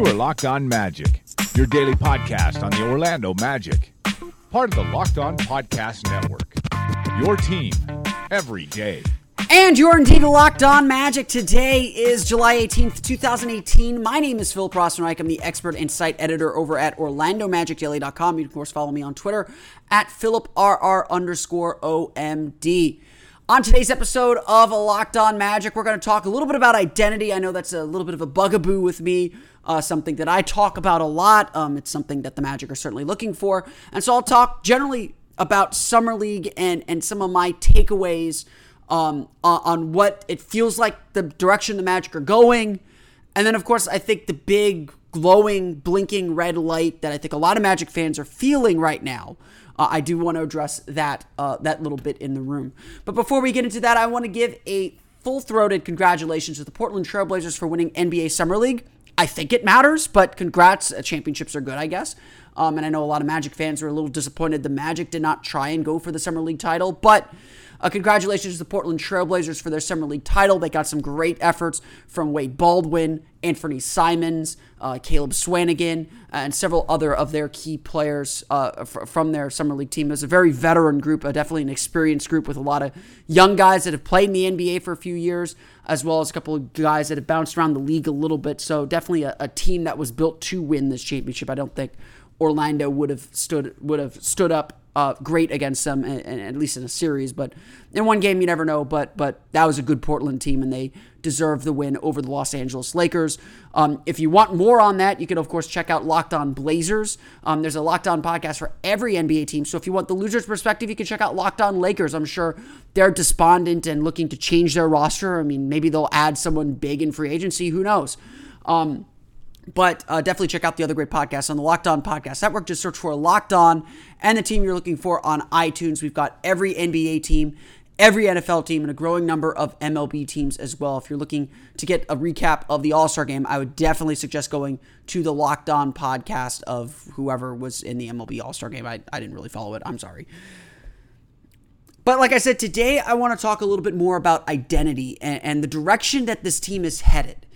You are Locked On Magic, your daily podcast on the Orlando Magic, part of the Locked On Podcast Network. Your team every day. And you're indeed locked on magic. Today is July 18th, 2018. My name is Philip Rossman-Reich. I'm the expert and site editor over at OrlandoMagicDaily.com. You can, of course, follow me on Twitter at PhilipRR underscore OMD. On today's episode of Locked On Magic, we're going to talk a little bit about identity. I know that's a little bit of a bugaboo with me, uh, something that I talk about a lot. Um, it's something that the Magic are certainly looking for. And so I'll talk generally about Summer League and, and some of my takeaways um, on, what it feels like the direction the Magic are going. And then, of course, I think the big glowing, blinking red light that I think a lot of Magic fans are feeling right now uh, I do want to address that uh, that little bit in the room. But before we get into that, I want to give a full-throated congratulations to the Portland Trailblazers for winning NBA Summer League. I think it matters, but congrats. Uh, championships are good, I guess. Um, and I know a lot of Magic fans were a little disappointed the Magic did not try and go for the Summer League title, but uh, congratulations to the Portland Trailblazers for their Summer League title. They got some great efforts from Wade Baldwin, Anfernee Simons, uh, Caleb Swanigan, and several other of their key players uh, f- from their Summer League team. It was a very veteran group, uh, definitely an experienced group with a lot of young guys that have played in the NBA for a few years, as well as a couple of guys that have bounced around the league a little bit. So definitely a, a team that was built to win this championship. I don't think Orlando would have stood would have stood up uh, great against them, and, and at least in a series. But in one game, you never know. But but that was a good Portland team, and they deserve the win over the Los Angeles Lakers. Um, if you want more on that, you can of course check out Locked On Blazers. Um, there's a Locked On podcast for every NBA team. So if you want the loser's perspective, you can check out Locked On Lakers. I'm sure they're despondent and looking to change their roster. I mean, maybe they'll add someone big in free agency. Who knows? Um, but uh, definitely check out the other great podcasts on the Locked On Podcast Network. Just search for Locked On and the team you're looking for on iTunes. We've got every NBA team, every NFL team, and a growing number of MLB teams as well. If you're looking to get a recap of the All Star game, I would definitely suggest going to the Locked On podcast of whoever was in the MLB All Star game. I, I didn't really follow it. I'm sorry. But like I said, today I want to talk a little bit more about identity and, and the direction that this team is headed.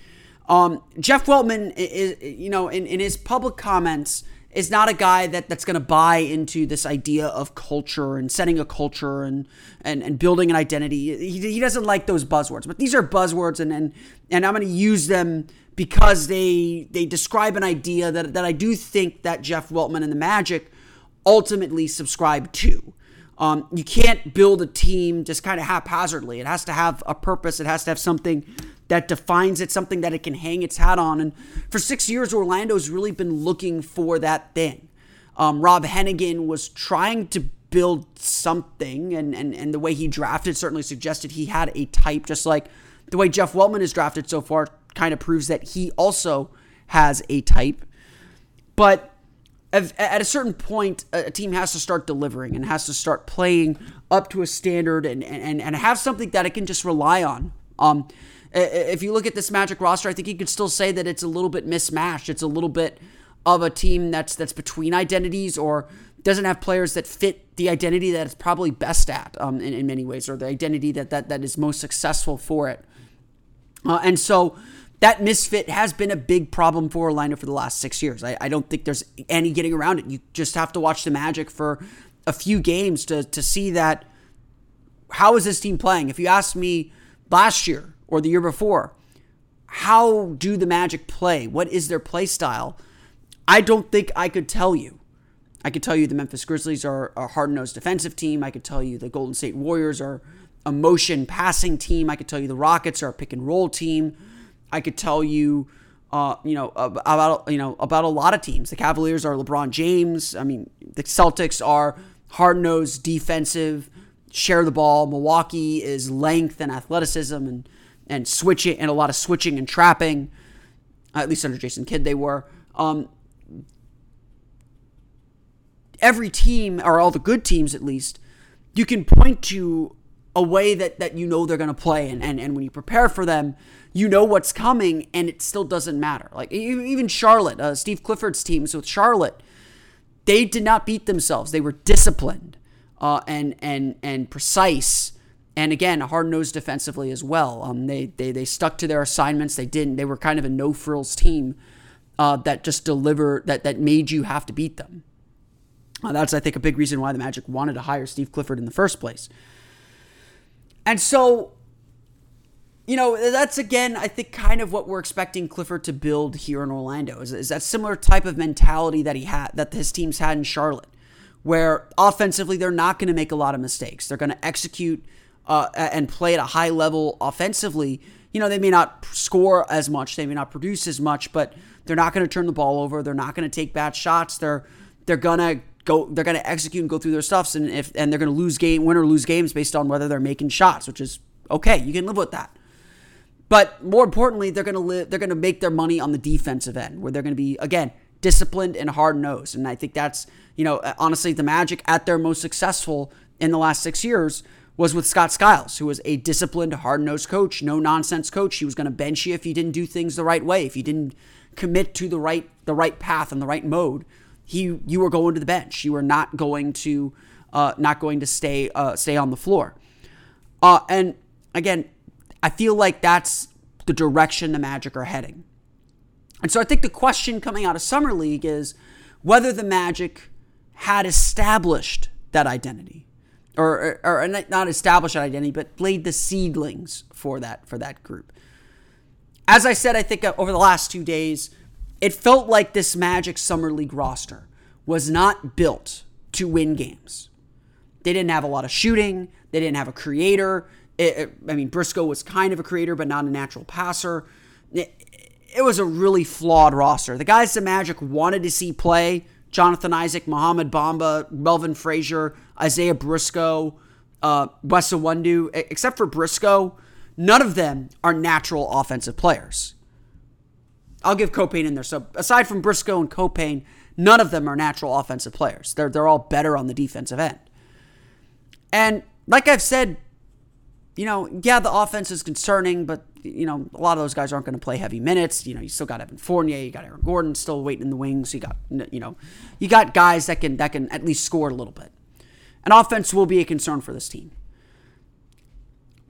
Um, Jeff Weltman is, you know, in, in his public comments, is not a guy that, that's going to buy into this idea of culture and setting a culture and, and, and building an identity. He, he doesn't like those buzzwords, but these are buzzwords, and and, and I'm going to use them because they they describe an idea that, that I do think that Jeff Weltman and the Magic ultimately subscribe to. Um, you can't build a team just kind of haphazardly. It has to have a purpose. It has to have something that defines it, something that it can hang its hat on. And for six years, Orlando's really been looking for that thing. Um, Rob Hennigan was trying to build something, and, and, and the way he drafted certainly suggested he had a type, just like the way Jeff Weltman is drafted so far kind of proves that he also has a type. But at a certain point, a team has to start delivering and has to start playing up to a standard and, and, and have something that it can just rely on. Um, if you look at this Magic roster, I think you could still say that it's a little bit mismatched. It's a little bit of a team that's that's between identities or doesn't have players that fit the identity that it's probably best at um, in, in many ways, or the identity that that, that is most successful for it. Uh, and so that misfit has been a big problem for Orlando for the last six years. I, I don't think there's any getting around it. You just have to watch the Magic for a few games to to see that. How is this team playing? If you asked me last year, or the year before. How do the Magic play? What is their play style? I don't think I could tell you. I could tell you the Memphis Grizzlies are a hard nosed defensive team. I could tell you the Golden State Warriors are a motion passing team. I could tell you the Rockets are a pick and roll team. I could tell you, uh, you know, about you know about a lot of teams. The Cavaliers are LeBron James. I mean, the Celtics are hard nosed defensive, share the ball. Milwaukee is length and athleticism and and switching and a lot of switching and trapping. At least under Jason Kidd, they were. Um, every team, or all the good teams at least, you can point to a way that, that you know they're going to play. And, and, and when you prepare for them, you know what's coming, and it still doesn't matter. Like even Charlotte, uh, Steve Clifford's teams with Charlotte, they did not beat themselves. They were disciplined uh, and, and, and precise and again, hard nosed defensively as well. Um, they, they they stuck to their assignments. They didn't. They were kind of a no frills team, uh, that just deliver that that made you have to beat them. Uh, that's I think a big reason why the Magic wanted to hire Steve Clifford in the first place. And so, you know, that's again I think kind of what we're expecting Clifford to build here in Orlando is, is that similar type of mentality that he had that his teams had in Charlotte, where offensively they're not going to make a lot of mistakes. They're going to execute uh, and play at a high level offensively. You know, they may not score as much, they may not produce as much, but they're not going to turn the ball over. They're not going to take bad shots. They're they're gonna go. They're gonna execute and go through their stuffs, and if and they're gonna lose game, win or lose games based on whether they're making shots, which is okay. You can live with that. But more importantly, they're gonna live. They're gonna make their money on the defensive end, where they're gonna be again disciplined and hard nosed. And I think that's you know honestly the Magic at their most successful in the last six years was with Scott Skiles, who was a disciplined, hard nosed coach, no nonsense coach. He was going to bench you if you didn't do things the right way, if you didn't commit to the right the right path and the right mode, he you were going to the bench. You were not going to uh, not going to stay uh, stay on the floor. Uh, and again, I feel like that's the direction the Magic are heading. And so I think the question coming out of Summer League is whether the Magic had established that identity. Or, or, or not established that identity, but laid the seedlings for that for that group as I said, I think uh, over the last two days, it felt like this Magic Summer League roster was not built to win games. They didn't have a lot of shooting. They didn't have a creator. It, it, I mean, Briscoe was kind of a creator, but not a natural passer. It, it was a really flawed roster. The guys the Magic wanted to see play Jonathan Isaac, Mohamed Bamba, Melvin Frazier, Isaiah Briscoe, uh, Wes except for Briscoe, None of them are natural offensive players. I'll give Copain in there. So aside from Briscoe and Copain, none of them are natural offensive players. They're they're all better on the defensive end. And like I've said, you know, yeah, the offense is concerning, but you know, a lot of those guys aren't going to play heavy minutes. You know, you still got Evan Fournier, you got Aaron Gordon still waiting in the wings. You got you know, you got guys that can that can at least score a little bit. And offense will be a concern for this team.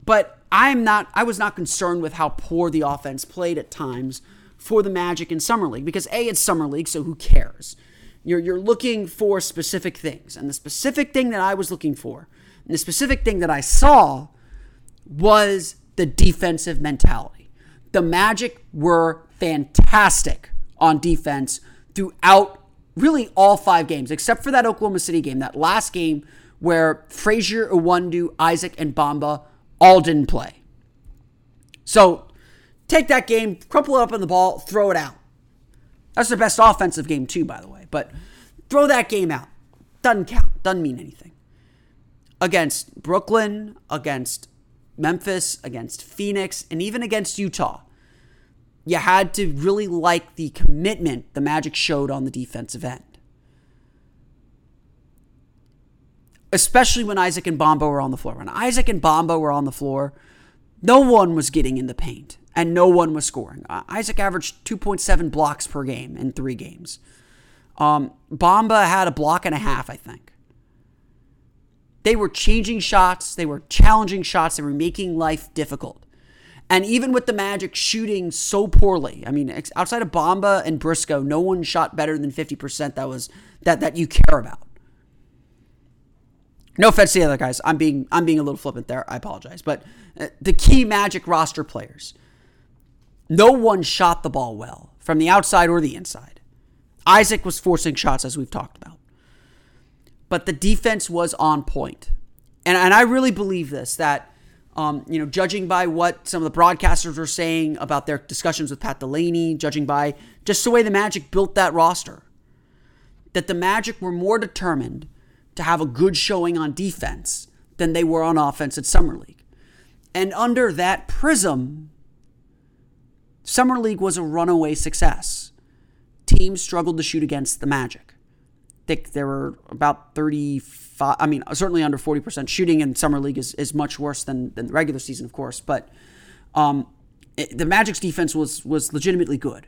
But I'm not I was not concerned with how poor the offense played at times for the Magic in Summer League because A, it's Summer League, so who cares? You're, you're looking for specific things. And the specific thing that I was looking for, and the specific thing that I saw was the defensive mentality. The Magic were fantastic on defense throughout really all five games, except for that Oklahoma City game, that last game where Frazier, Iwundu, Isaac, and Bamba all didn't play. So take that game, crumple it up in the ball, throw it out. That's the best offensive game, too, by the way. But throw that game out. Doesn't count. Doesn't mean anything. Against Brooklyn, against Memphis, against Phoenix, and even against Utah, you had to really like the commitment the Magic showed on the defensive end. especially when Isaac and Bamba were on the floor. When Isaac and Bamba were on the floor, no one was getting in the paint and no one was scoring. Uh, Isaac averaged 2.7 blocks per game in three games. Um, Bamba had a block and a half, I think. They were changing shots, they were challenging shots, they were making life difficult. And even with the Magic shooting so poorly, I mean, outside of Bamba and Briscoe, no one shot better than 50% that was that that you care about. No offense to the other guys. I'm being I'm being a little flippant there. I apologize. But uh, the key Magic roster players, no one shot the ball well from the outside or the inside. Isaac was forcing shots as we've talked about. But the defense was on point. And and I really believe this that um, you know, judging by what some of the broadcasters were saying about their discussions with Pat Delany, judging by just the way the Magic built that roster, that the Magic were more determined to have a good showing on defense than they were on offense at Summer League. And under that prism, Summer League was a runaway success. Teams struggled to shoot against the Magic. Think there were about 35, I mean, certainly under 40% shooting in Summer League is, is much worse than, than the regular season, of course. But um, it, the Magic's defense was, was legitimately good.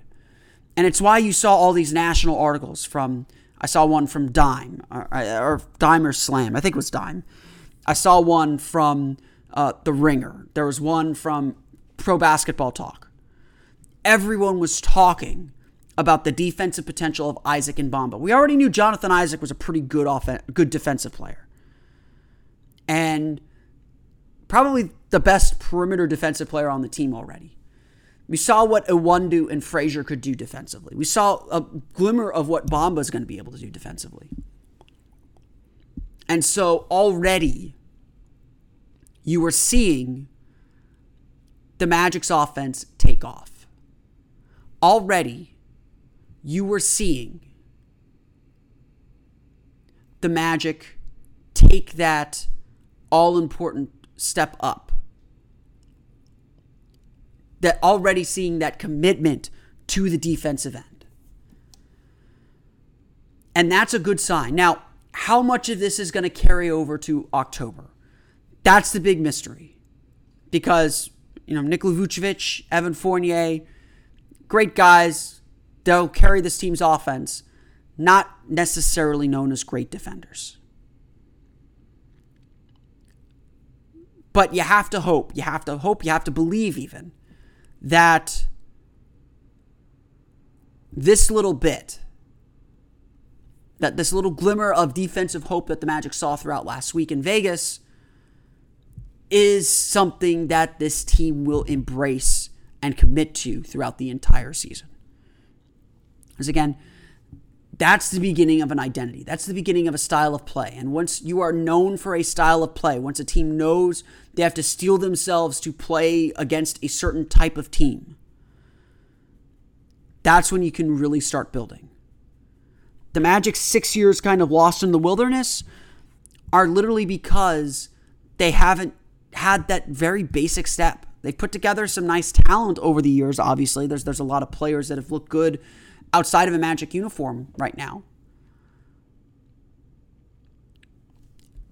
And it's why you saw all these national articles from I saw one from Dime or, or Dime or Slam. I think it was Dime. I saw one from uh, The Ringer. There was one from Pro Basketball Talk. Everyone was talking about the defensive potential of Isaac and Bamba. We already knew Jonathan Isaac was a pretty good off- good defensive player. And probably the best perimeter defensive player on the team already. We saw what Iwundu and Frazier could do defensively. We saw a glimmer of what Bamba is going to be able to do defensively. And so already you were seeing the Magic's offense take off. Already you were seeing the Magic take that all important step up. That already seeing that commitment to the defensive end. And that's a good sign. Now, how much of this is going to carry over to October? That's the big mystery. Because, you know, Nikola Vucevic, Evan Fournier, great guys. They'll carry this team's offense, not necessarily known as great defenders. But you have to hope, you have to hope, you have to believe even that this little bit, that this little glimmer of defensive hope that the Magic saw throughout last week in Vegas is something that this team will embrace and commit to throughout the entire season. Because again, that's the beginning of an identity. That's the beginning of a style of play. And once you are known for a style of play, once a team knows they have to steel themselves to play against a certain type of team, that's when you can really start building. The Magic six years kind of lost in the wilderness are literally because they haven't had that very basic step. They've put together some nice talent over the years, obviously. There's there's a lot of players that have looked good outside of a Magic uniform right now.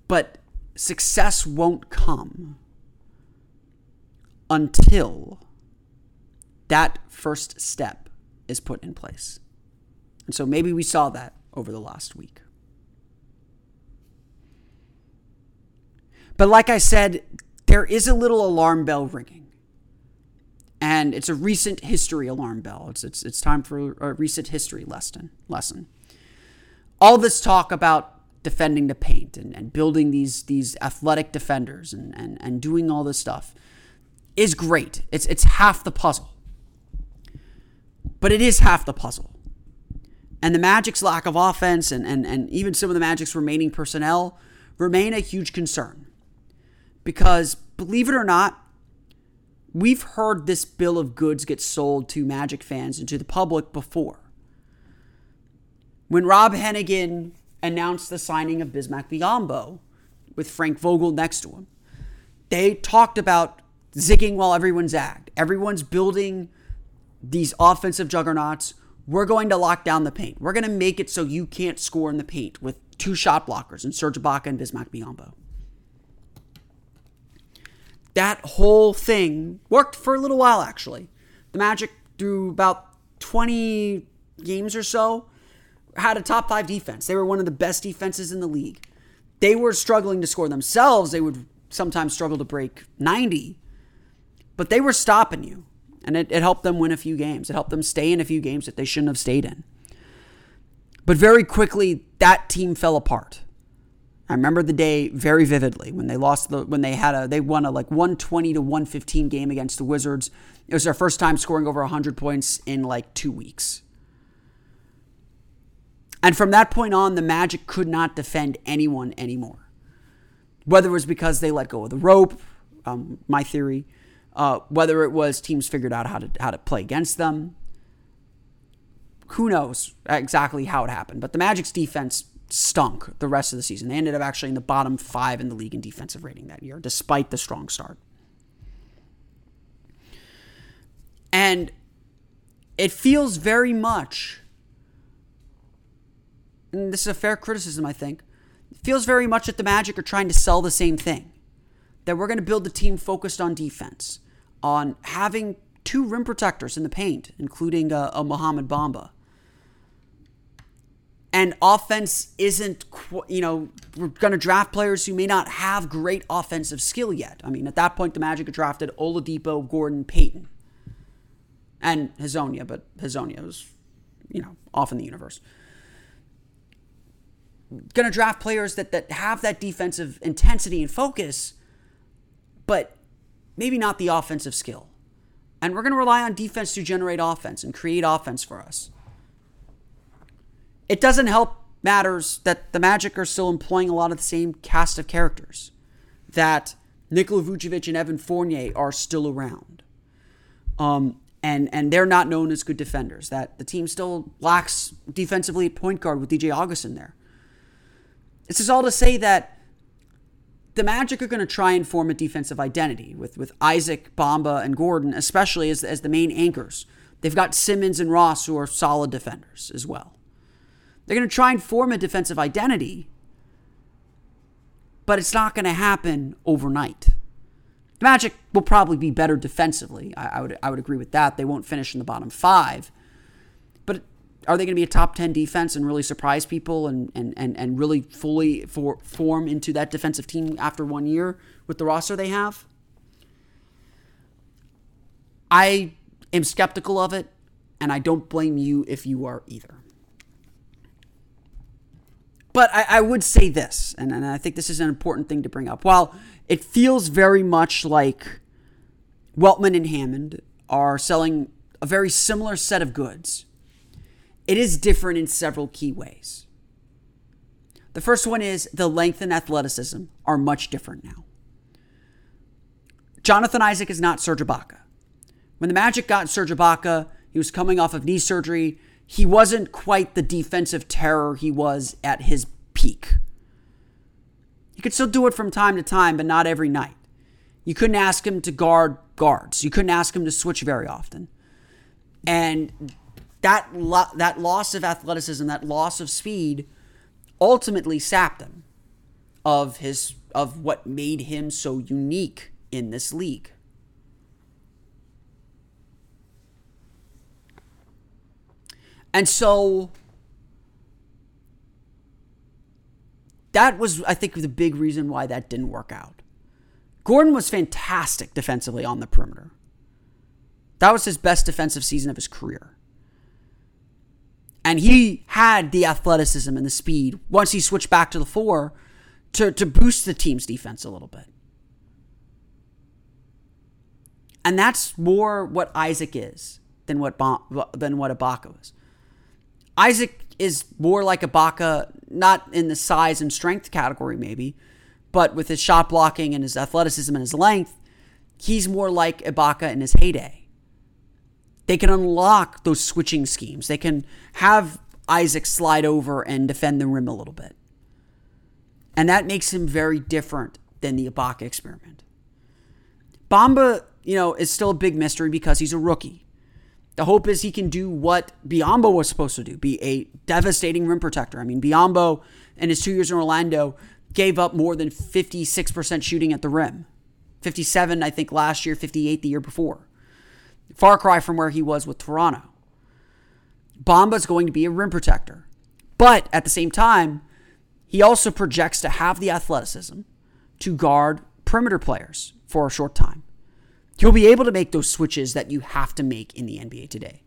But success won't come until that first step is put in place. And so maybe we saw that over the last week. But like I said, there is a little alarm bell ringing and it's a recent history alarm bell. It's it's it's time for a recent history lesson. Lesson. All this talk about defending the paint and, and building these these athletic defenders and, and and doing all this stuff is great. It's it's half the puzzle. But it is half the puzzle. And the Magic's lack of offense and, and, and even some of the Magic's remaining personnel remain a huge concern. Because believe it or not, We've heard this bill of goods get sold to Magic fans and to the public before. When Rob Hennigan announced the signing of Bismack Biyombo with Frank Vogel next to him, they talked about zigging while everyone zagged. Everyone's building these offensive juggernauts. We're going to lock down the paint. We're going to make it so you can't score in the paint with two shot blockers and Serge Ibaka and Bismack Biyombo that whole thing worked for a little while, actually. The Magic, through about 20 games or so, had a top five defense. They were one of the best defenses in the league. They were struggling to score themselves. They would sometimes struggle to break 90, but they were stopping you. And it, it helped them win a few games. It helped them stay in a few games that they shouldn't have stayed in. But very quickly, that team fell apart. I remember the day very vividly when they lost the when they had a they won a like 120 to 115 game against the Wizards. It was their first time scoring over 100 points in like 2 weeks. And from that point on, the Magic could not defend anyone anymore. Whether it was because they let go of the rope, um, my theory, uh, whether it was teams figured out how to how to play against them. Who knows exactly how it happened? But the Magic's defense stunk the rest of the season. They ended up actually in the bottom five in the league in defensive rating that year, despite the strong start. And it feels very much, and this is a fair criticism, I think, it feels very much that the Magic are trying to sell the same thing. That we're going to build a team focused on defense, on having two rim protectors in the paint, including a, a Mohamed Bamba and offense isn't you know we're going to draft players who may not have great offensive skill yet i mean at that point the magic had drafted oladipo gordon payton and Hezonja but Hezonja was you know, off in the universe. Going to draft players that, that have that defensive intensity and focus, but maybe not the offensive skill. And we're going to rely on defense to generate offense and create offense for us. It doesn't help matters that the Magic are still employing a lot of the same cast of characters, that Nikola Vucevic and Evan Fournier are still around. Um, and, and they're not known as good defenders, that the team still lacks defensively at point guard with DJ Augustin there. This is all to say that the Magic are going to try and form a defensive identity with, with Isaac, Bamba, and Gordon, especially as, as the main anchors. They've got Simmons and Ross, who are solid defenders as well. They're going to try and form a defensive identity, but it's not going to happen overnight. The Magic will probably be better defensively. I, I, would I would agree with that. They won't finish in the bottom five, but are they going to be a top 10 defense and really surprise people and, and, and, and really fully for, form into that defensive team after one year with the roster they have? I am skeptical of it, and I don't blame you if you are either. But I, I would say this, and, and I think this is an important thing to bring up. While it feels very much like Weltman and Hammond are selling a very similar set of goods, it is different in several key ways. The first one is the length and athleticism are much different now. Jonathan Isaac is not Serge Ibaka. When the Magic got Serge Ibaka, he was coming off of knee surgery. He wasn't quite the defensive terror he was at his peak. He could still do it from time to time, but not every night. You couldn't ask him to guard guards. You couldn't ask him to switch very often. And that lo- that loss of athleticism, that loss of speed, ultimately sapped him of his of what made him so unique in this league. And so that was, I think, the big reason why that didn't work out. Gordon was fantastic defensively on the perimeter. That was his best defensive season of his career. And he had the athleticism and the speed once he switched back to the four to, to boost the team's defense a little bit. And that's more what Isaac is than what than what Ibaka is. Isaac is more like Ibaka, not in the size and strength category, maybe, but with his shot blocking and his athleticism and his length, he's more like Ibaka in his heyday. They can unlock those switching schemes. They can have Isaac slide over and defend the rim a little bit. And that makes him very different than the Ibaka experiment. Bamba, you know, is still a big mystery because he's a rookie. The hope is he can do what Biyombo was supposed to do, be a devastating rim protector. I mean, Biyombo in his two years in Orlando gave up more than 56% shooting at the rim. 57, I think, last year, 58 the year before. Far cry from where he was with Toronto. Bamba's going to be a rim protector. But at the same time, he also projects to have the athleticism to guard perimeter players for a short time. He'll be able to make those switches that you have to make in the NBA today.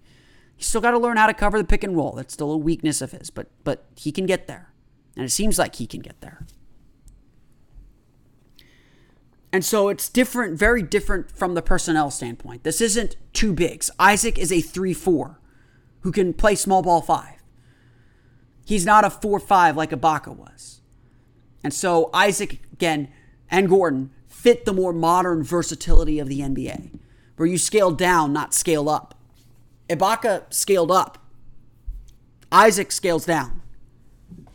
He's still got to learn how to cover the pick and roll. That's still a weakness of his, but but he can get there. And it seems like he can get there. And so it's different, very different from the personnel standpoint. This isn't two bigs. Isaac is a 3 4 who can play small ball five. He's not a 4 5 like Ibaka was. And so Isaac, again, and Gordon fit the more modern versatility of the NBA, where you scale down, not scale up. Ibaka scaled up. Isaac scales down.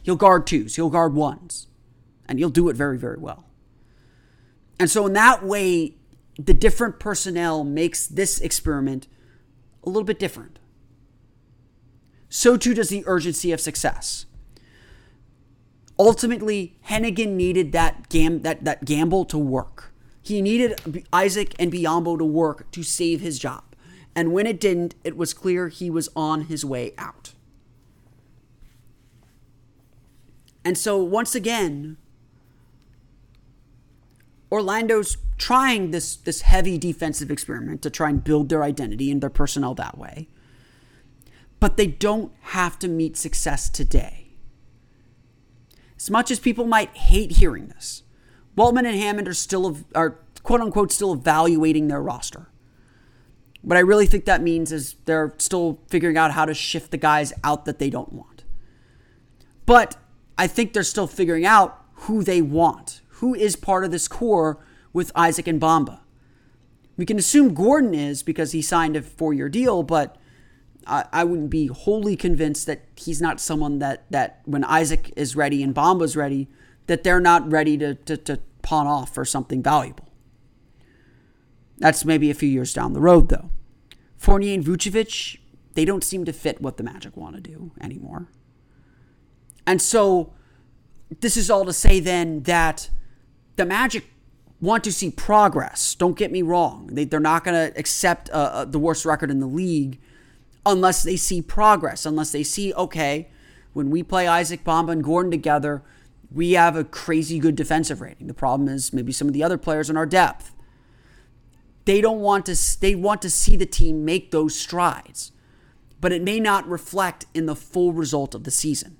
He'll guard twos, he'll guard ones, and he'll do it very, very well. And so, in that way, the different personnel makes this experiment a little bit different. So too does the urgency of success. Ultimately, Hennigan needed that gam- that, that gamble to work. He needed Isaac and Biyombo to work to save his job. And when it didn't, it was clear he was on his way out. And so, once again, Orlando's trying this this heavy defensive experiment to try and build their identity and their personnel that way. but they don't have to meet success today. As much as people might hate hearing this, Weltman and Hammond are still are quote unquote still evaluating their roster. What I really think that means is they're still figuring out how to shift the guys out that they don't want. But I think they're still figuring out who they want, who is part of this core with Isaac and Bamba. We can assume Gordon is because he signed a four year deal, but I, I wouldn't be wholly convinced that he's not someone that, that when Isaac is ready and Bamba's ready, that they're not ready to, to, to pawn off for something valuable. That's maybe a few years down the road, though. Fournier and Vucevic, they don't seem to fit what the Magic want to do anymore. And so, this is all to say then that the Magic want to see progress. Don't get me wrong. They, they're not going to accept uh, uh, the worst record in the league unless they see progress, unless they see, okay, when we play Isaac Bamba and Gordon together, we have a crazy good defensive rating. The problem is maybe some of the other players in our depth. They don't want to they want to see the team make those strides. But it may not reflect in the full result of the season.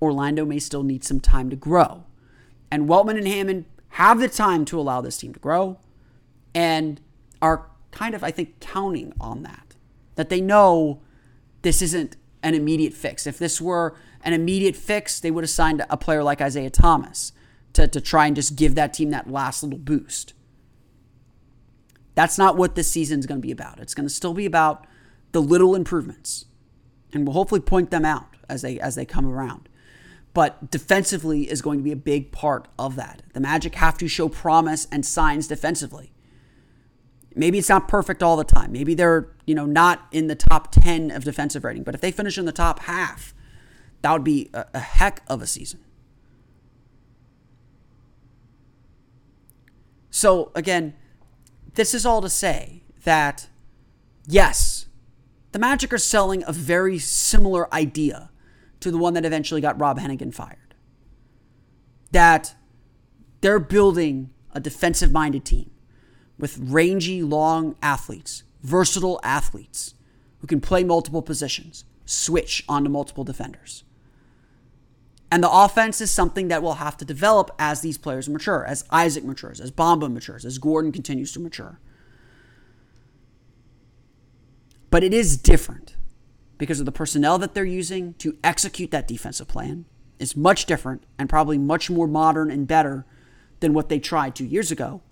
Orlando may still need some time to grow. And Weltman and Hammond have the time to allow this team to grow and are kind of, I think, counting on that. That they know this isn't an immediate fix. If this were an immediate fix, they would have signed a player like Isaiah Thomas to, to try and just give that team that last little boost. That's not what this season is going to be about. It's going to still be about the little improvements. And we'll hopefully point them out as they as they come around. But defensively is going to be a big part of that. The Magic have to show promise and signs defensively. Maybe it's not perfect all the time. Maybe they're, you know, not in the top 10 of defensive rating. But if they finish in the top half, that would be a, a heck of a season. So again, this is all to say that yes, the Magic are selling a very similar idea to the one that eventually got Rob Hennigan fired. That they're building a defensive minded team with rangy, long athletes, versatile athletes who can play multiple positions, switch onto multiple defenders. And the offense is something that will have to develop as these players mature, as Isaac matures, as Bamba matures, as Gordon continues to mature. But it is different because of the personnel that they're using to execute that defensive plan. It's much different and probably much more modern and better than what they tried two years ago.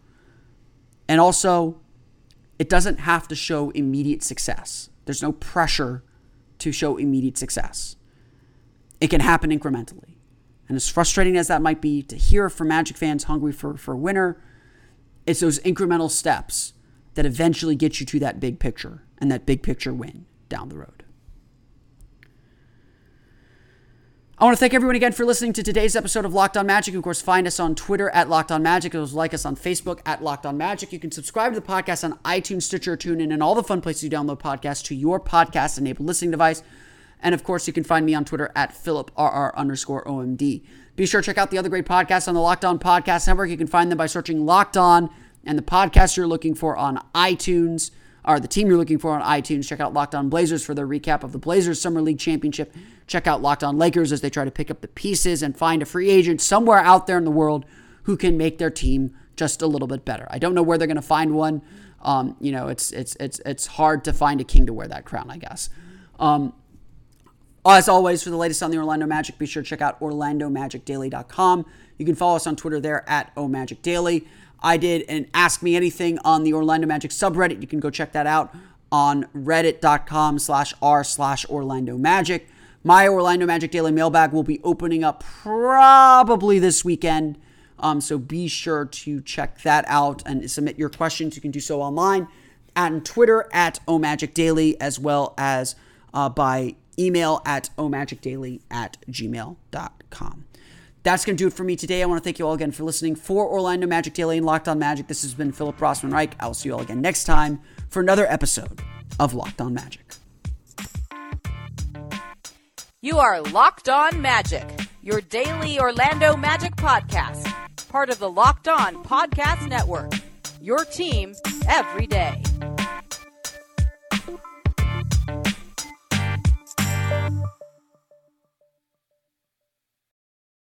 And also, it doesn't have to show immediate success. There's no pressure to show immediate success. It can happen incrementally. And as frustrating as that might be to hear from Magic fans hungry for, for a winner, it's those incremental steps that eventually get you to that big picture and that big picture win down the road. I want to thank everyone again for listening to today's episode of Locked On Magic. Of course, find us on Twitter at Locked On Magic. As like us on Facebook at Locked On Magic. You can subscribe to the podcast on iTunes, Stitcher, TuneIn, and all the fun places you download podcasts to your podcast-enabled listening device. And of course, you can find me on Twitter at PhilipRR underscore OMD. Be sure to check out the other great podcasts on the Locked On Podcast Network. You can find them by searching Locked On and the podcast you're looking for on iTunes or the team you're looking for on iTunes. Check out Locked On Blazers for their recap of the Blazers Summer League Championship. Check out Locked On Lakers as they try to pick up the pieces and find a free agent somewhere out there in the world who can make their team just a little bit better. I don't know where they're going to find one. Um, you know, it's it's it's it's hard to find a king to wear that crown, I guess. Um, as always, for the latest on the Orlando Magic, be sure to check out OrlandoMagicDaily.com. You can follow us on Twitter there at OMagicDaily. I did an Ask Me Anything on the Orlando Magic subreddit. You can go check that out on reddit.com slash r slash Orlando Magic. My Orlando Magic Daily mailbag will be opening up probably this weekend. Um, so be sure to check that out and submit your questions. You can do so online and Twitter at omagicdaily as well as uh, by email at omagicdaily at gmail.com. That's going to do it for me today. I want to thank you all again for listening. For Orlando Magic Daily and Locked On Magic, this has been Philip Rossman Reich. I'll see you all again next time for another episode of Locked On Magic. You are Locked On Magic, your daily Orlando Magic podcast, part of the Locked On Podcast Network. Your team every day.